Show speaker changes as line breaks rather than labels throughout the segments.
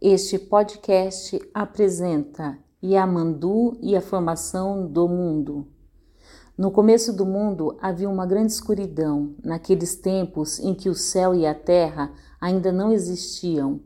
Este podcast apresenta Yamandu e a formação do mundo. No começo do mundo havia uma grande escuridão, naqueles tempos em que o céu e a terra ainda não existiam.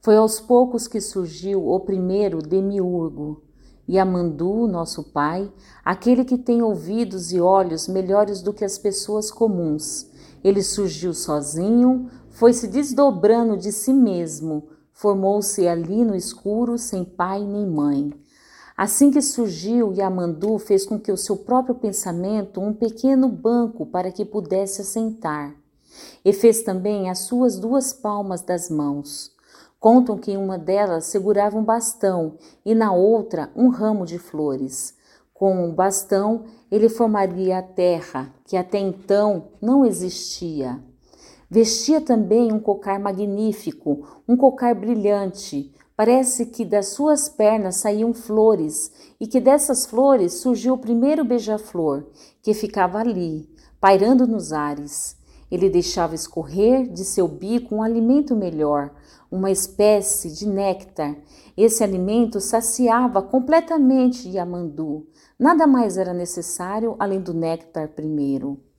Foi aos poucos que surgiu o primeiro demiurgo, Yamandu, nosso pai, aquele que tem ouvidos e olhos melhores do que as pessoas comuns. Ele surgiu sozinho, foi se desdobrando de si mesmo, formou-se ali no escuro, sem pai nem mãe. Assim que surgiu, Yamandu fez com que o seu próprio pensamento um pequeno banco para que pudesse assentar. E fez também as suas duas palmas das mãos. Contam que em uma delas segurava um bastão e na outra um ramo de flores. Com o bastão, ele formaria a terra, que até então não existia. Vestia também um cocar magnífico, um cocar brilhante. Parece que das suas pernas saíam flores e que dessas flores surgiu o primeiro beija-flor, que ficava ali, pairando nos ares. Ele deixava escorrer de seu bico um alimento melhor, uma espécie de néctar. Esse alimento saciava completamente Yamandu. Nada mais era necessário além do néctar primeiro.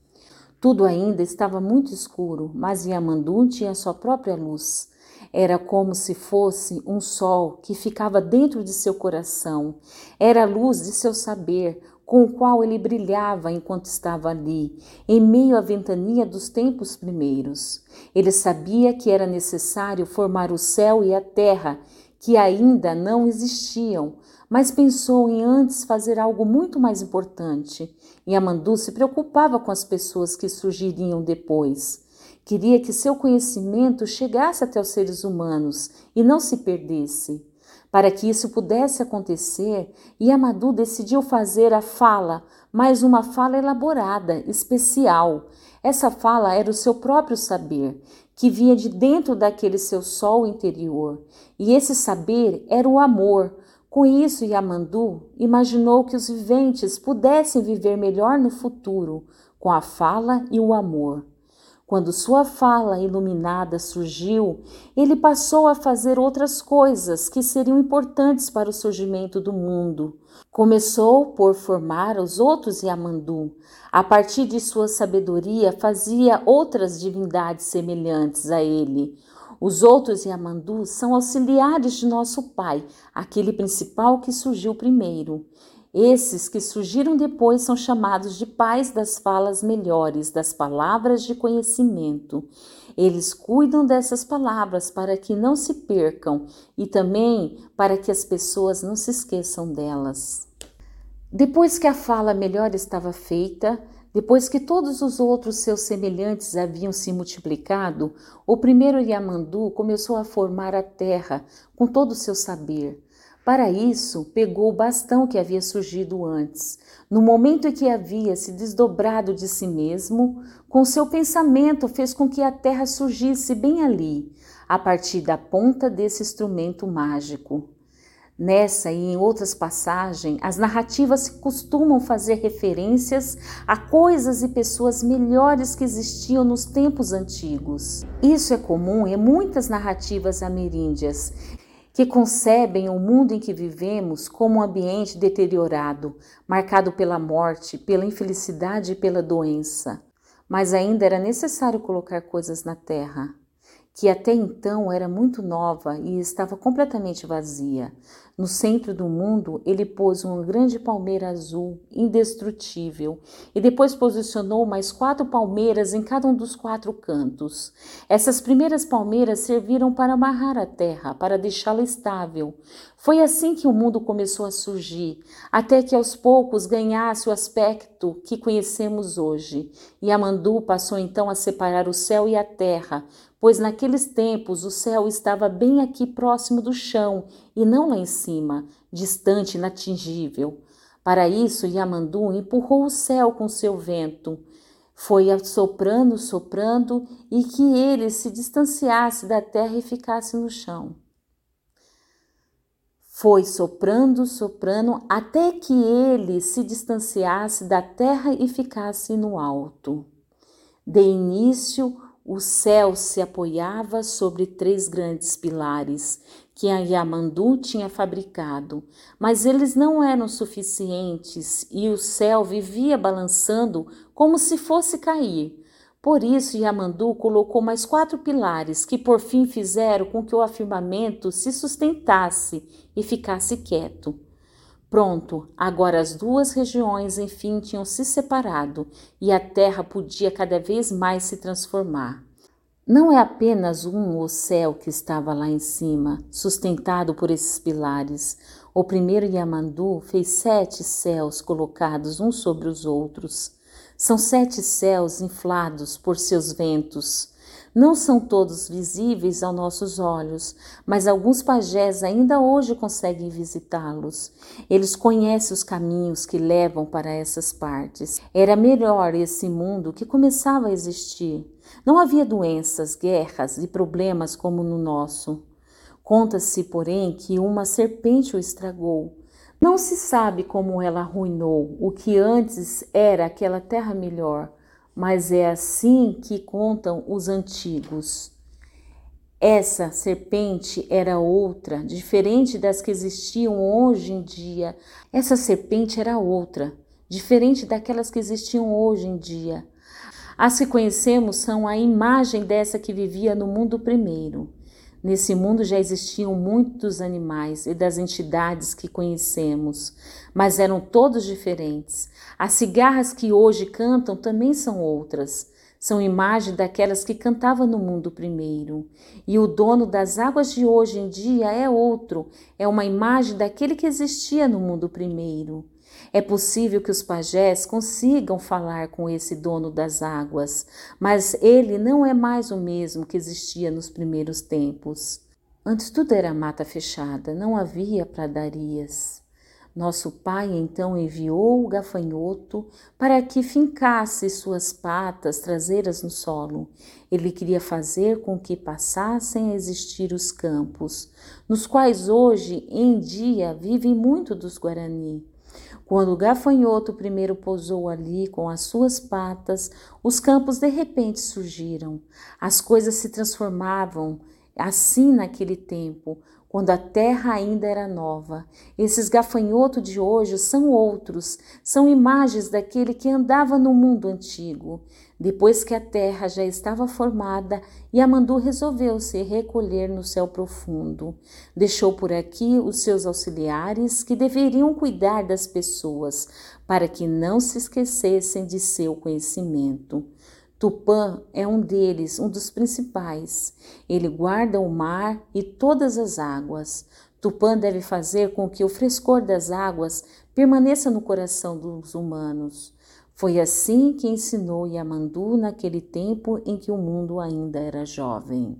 Tudo ainda estava muito escuro, mas Yamandu tinha sua própria luz. Era como se fosse um sol que ficava dentro de seu coração. Era a luz de seu saber, com o qual ele brilhava enquanto estava ali, em meio à ventania dos tempos primeiros. Ele sabia que era necessário formar o céu e a terra, que ainda não existiam, mas pensou em antes fazer algo muito mais importante. E Amandu se preocupava com as pessoas que surgiriam depois. Queria que seu conhecimento chegasse até os seres humanos e não se perdesse. Para que isso pudesse acontecer, Yamadou decidiu fazer a fala, mas uma fala elaborada, especial. Essa fala era o seu próprio saber, que vinha de dentro daquele seu sol interior. E esse saber era o amor. Com isso, Yamandu imaginou que os viventes pudessem viver melhor no futuro, com a fala e o amor. Quando sua fala iluminada surgiu, ele passou a fazer outras coisas que seriam importantes para o surgimento do mundo. Começou por formar os outros Yamandu. A partir de sua sabedoria, fazia outras divindades semelhantes a ele. Os outros Yamandu são auxiliares de nosso pai, aquele principal que surgiu primeiro. Esses que surgiram depois são chamados de pais das falas melhores, das palavras de conhecimento. Eles cuidam dessas palavras para que não se percam e também para que as pessoas não se esqueçam delas. Depois que a fala melhor estava feita, depois que todos os outros seus semelhantes haviam se multiplicado, o primeiro Yamandu começou a formar a terra com todo o seu saber. Para isso, pegou o bastão que havia surgido antes, no momento em que havia se desdobrado de si mesmo, com seu pensamento fez com que a terra surgisse bem ali, a partir da ponta desse instrumento mágico. Nessa e em outras passagens, as narrativas costumam fazer referências a coisas e pessoas melhores que existiam nos tempos antigos. Isso é comum em muitas narrativas ameríndias que concebem o mundo em que vivemos como um ambiente deteriorado, marcado pela morte, pela infelicidade e pela doença. Mas ainda era necessário colocar coisas na terra, que até então era muito nova e estava completamente vazia. No centro do mundo, ele pôs uma grande palmeira azul, indestrutível, e depois posicionou mais quatro palmeiras em cada um dos quatro cantos. Essas primeiras palmeiras serviram para amarrar a terra, para deixá-la estável. Foi assim que o mundo começou a surgir, até que aos poucos ganhasse o aspecto que conhecemos hoje. E Amandu passou então a separar o céu e a terra, pois naqueles tempos o céu estava bem aqui próximo do chão e não lá em cima, distante, inatingível. Para isso, Yamandu empurrou o céu com seu vento. Foi soprando, soprando e que ele se distanciasse da terra e ficasse no chão. Foi soprando, soprando, até que ele se distanciasse da terra e ficasse no alto. De início, o céu se apoiava sobre três grandes pilares que a Yamandu tinha fabricado, mas eles não eram suficientes e o céu vivia balançando como se fosse cair. Por isso, Yamandu colocou mais quatro pilares que por fim fizeram com que o afirmamento se sustentasse e ficasse quieto. Pronto, agora as duas regiões enfim tinham se separado e a terra podia cada vez mais se transformar. Não é apenas um o céu que estava lá em cima, sustentado por esses pilares. O primeiro Yamandu fez sete céus colocados uns sobre os outros. São sete céus inflados por seus ventos. Não são todos visíveis aos nossos olhos, mas alguns pajés ainda hoje conseguem visitá-los. Eles conhecem os caminhos que levam para essas partes. Era melhor esse mundo que começava a existir. Não havia doenças, guerras e problemas como no nosso. Conta-se, porém, que uma serpente o estragou. Não se sabe como ela arruinou o que antes era aquela terra melhor mas é assim que contam os antigos. Essa serpente era outra, diferente das que existiam hoje em dia. Essa serpente era outra, diferente daquelas que existiam hoje em dia. As que conhecemos são a imagem dessa que vivia no mundo primeiro. Nesse mundo já existiam muitos animais e das entidades que conhecemos, mas eram todos diferentes. As cigarras que hoje cantam também são outras. São imagem daquelas que cantavam no mundo primeiro. E o dono das águas de hoje em dia é outro, é uma imagem daquele que existia no mundo primeiro. É possível que os pajés consigam falar com esse dono das águas, mas ele não é mais o mesmo que existia nos primeiros tempos. Antes tudo era mata fechada, não havia pradarias. Nosso pai então enviou o gafanhoto para que fincasse suas patas traseiras no solo. Ele queria fazer com que passassem a existir os campos, nos quais hoje em dia vivem muito dos Guarani. Quando o gafanhoto primeiro pousou ali com as suas patas, os campos de repente surgiram. As coisas se transformavam assim naquele tempo, quando a terra ainda era nova. Esses gafanhotos de hoje são outros, são imagens daquele que andava no mundo antigo. Depois que a terra já estava formada, Yamandu resolveu se recolher no céu profundo. Deixou por aqui os seus auxiliares que deveriam cuidar das pessoas, para que não se esquecessem de seu conhecimento. Tupã é um deles, um dos principais. Ele guarda o mar e todas as águas. Tupã deve fazer com que o frescor das águas permaneça no coração dos humanos. Foi assim que ensinou Yamandu naquele tempo em que o mundo ainda era jovem.